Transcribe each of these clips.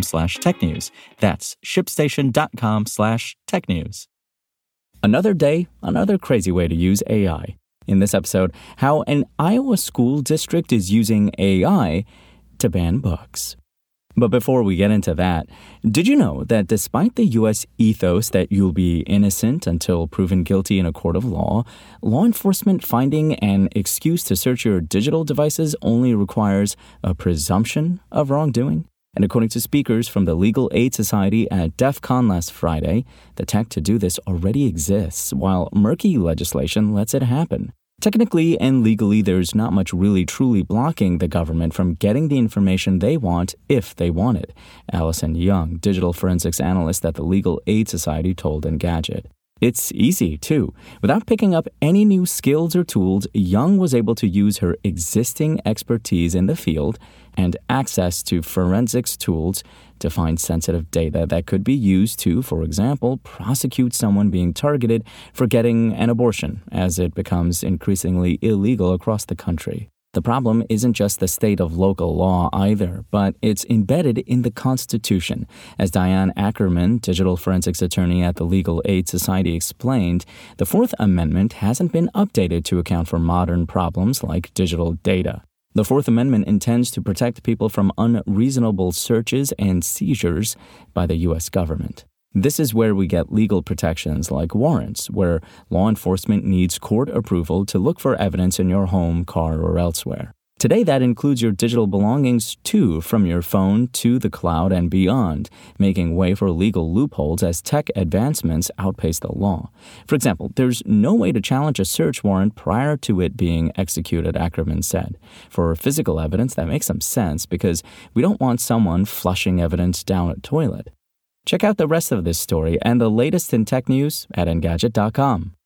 slash technews. That's shipstation.com slash technews. Another day, another crazy way to use AI. In this episode, how an Iowa school district is using AI to ban books. But before we get into that, did you know that despite the U.S. ethos that you'll be innocent until proven guilty in a court of law, law enforcement finding an excuse to search your digital devices only requires a presumption of wrongdoing? And according to speakers from the Legal Aid Society at DEF CON last Friday, the tech to do this already exists, while murky legislation lets it happen. Technically and legally, there's not much really truly blocking the government from getting the information they want if they want it, Allison Young, digital forensics analyst at the Legal Aid Society, told Engadget. It's easy, too. Without picking up any new skills or tools, Young was able to use her existing expertise in the field and access to forensics tools to find sensitive data that could be used to, for example, prosecute someone being targeted for getting an abortion as it becomes increasingly illegal across the country. The problem isn't just the state of local law either, but it's embedded in the Constitution. As Diane Ackerman, digital forensics attorney at the Legal Aid Society, explained, the Fourth Amendment hasn't been updated to account for modern problems like digital data. The Fourth Amendment intends to protect people from unreasonable searches and seizures by the U.S. government. This is where we get legal protections like warrants, where law enforcement needs court approval to look for evidence in your home, car, or elsewhere. Today, that includes your digital belongings too, from your phone to the cloud and beyond, making way for legal loopholes as tech advancements outpace the law. For example, there's no way to challenge a search warrant prior to it being executed, Ackerman said. For physical evidence, that makes some sense because we don't want someone flushing evidence down a toilet. Check out the rest of this story and the latest in tech news at Engadget.com.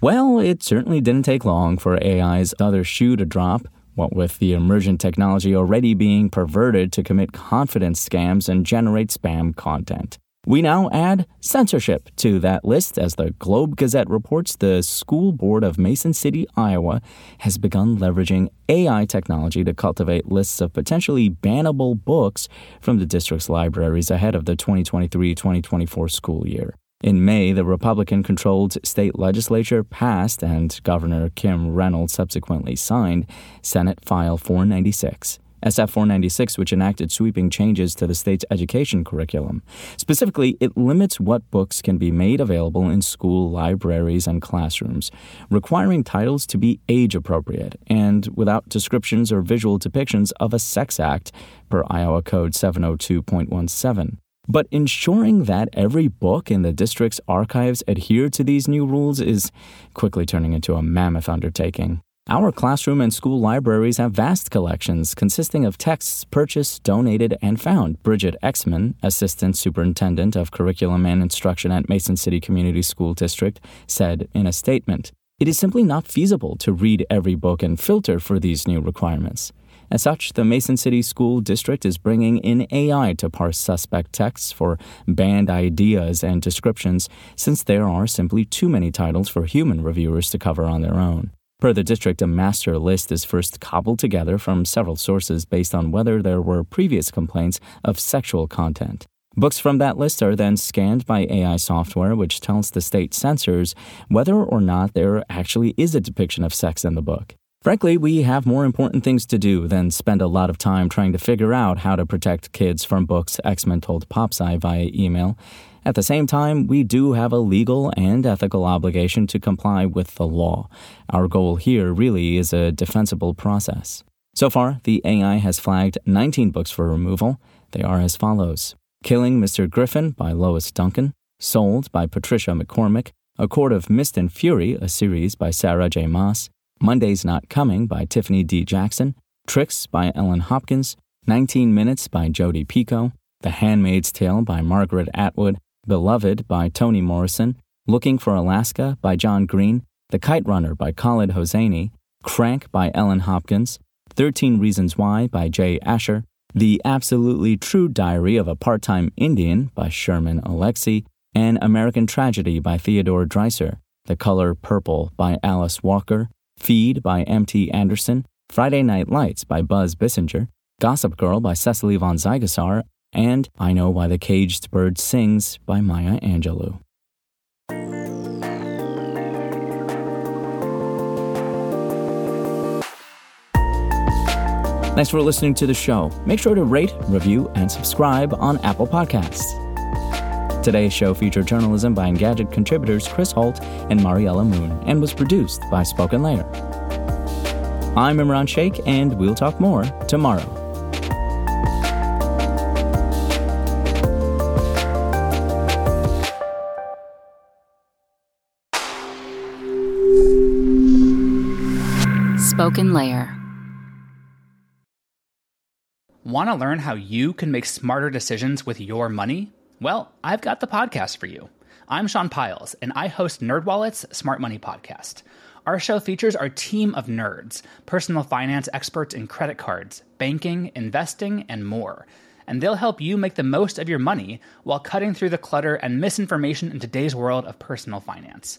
Well, it certainly didn't take long for AI's other shoe to drop. What with the emergent technology already being perverted to commit confidence scams and generate spam content. We now add censorship to that list as the Globe Gazette reports the School Board of Mason City, Iowa has begun leveraging AI technology to cultivate lists of potentially bannable books from the district's libraries ahead of the 2023 2024 school year. In May, the Republican controlled state legislature passed, and Governor Kim Reynolds subsequently signed, Senate File 496. SF 496, which enacted sweeping changes to the state's education curriculum. Specifically, it limits what books can be made available in school libraries and classrooms, requiring titles to be age appropriate and without descriptions or visual depictions of a sex act, per Iowa Code 702.17. But ensuring that every book in the district's archives adhere to these new rules is quickly turning into a mammoth undertaking. Our classroom and school libraries have vast collections consisting of texts purchased, donated, and found, Bridget Exman, Assistant Superintendent of Curriculum and Instruction at Mason City Community School District, said in a statement. It is simply not feasible to read every book and filter for these new requirements. As such, the Mason City School District is bringing in AI to parse suspect texts for banned ideas and descriptions, since there are simply too many titles for human reviewers to cover on their own. Per the district, a master list is first cobbled together from several sources based on whether there were previous complaints of sexual content. Books from that list are then scanned by AI software, which tells the state censors whether or not there actually is a depiction of sex in the book. Frankly, we have more important things to do than spend a lot of time trying to figure out how to protect kids from books, Exman told PopSci via email. At the same time, we do have a legal and ethical obligation to comply with the law. Our goal here really is a defensible process. So far, the AI has flagged 19 books for removal. They are as follows Killing Mr. Griffin by Lois Duncan, Sold by Patricia McCormick, A Court of Mist and Fury, a series by Sarah J. Maas, Monday's Not Coming by Tiffany D. Jackson, Tricks by Ellen Hopkins, 19 Minutes by Jodi Picoult, The Handmaid's Tale by Margaret Atwood, Beloved by Toni Morrison, Looking for Alaska by John Green, The Kite Runner by Khaled Hosseini, Crank by Ellen Hopkins, 13 Reasons Why by Jay Asher, The Absolutely True Diary of a Part Time Indian by Sherman Alexie, and American Tragedy by Theodore Dreiser, The Color Purple by Alice Walker, Feed by M.T. Anderson, Friday Night Lights by Buzz Bissinger, Gossip Girl by Cecily von Ziegesar, and I Know Why the Caged Bird Sings by Maya Angelou. Thanks for listening to the show. Make sure to rate, review, and subscribe on Apple Podcasts. Today's show featured journalism by Engadget contributors Chris Holt and Mariella Moon and was produced by Spoken Layer. I'm Imran Sheikh, and we'll talk more tomorrow. Spoken Layer. Want to learn how you can make smarter decisions with your money? Well, I've got the podcast for you. I'm Sean Pyles, and I host NerdWallet's Smart Money Podcast. Our show features our team of nerds, personal finance experts in credit cards, banking, investing, and more. And they'll help you make the most of your money while cutting through the clutter and misinformation in today's world of personal finance.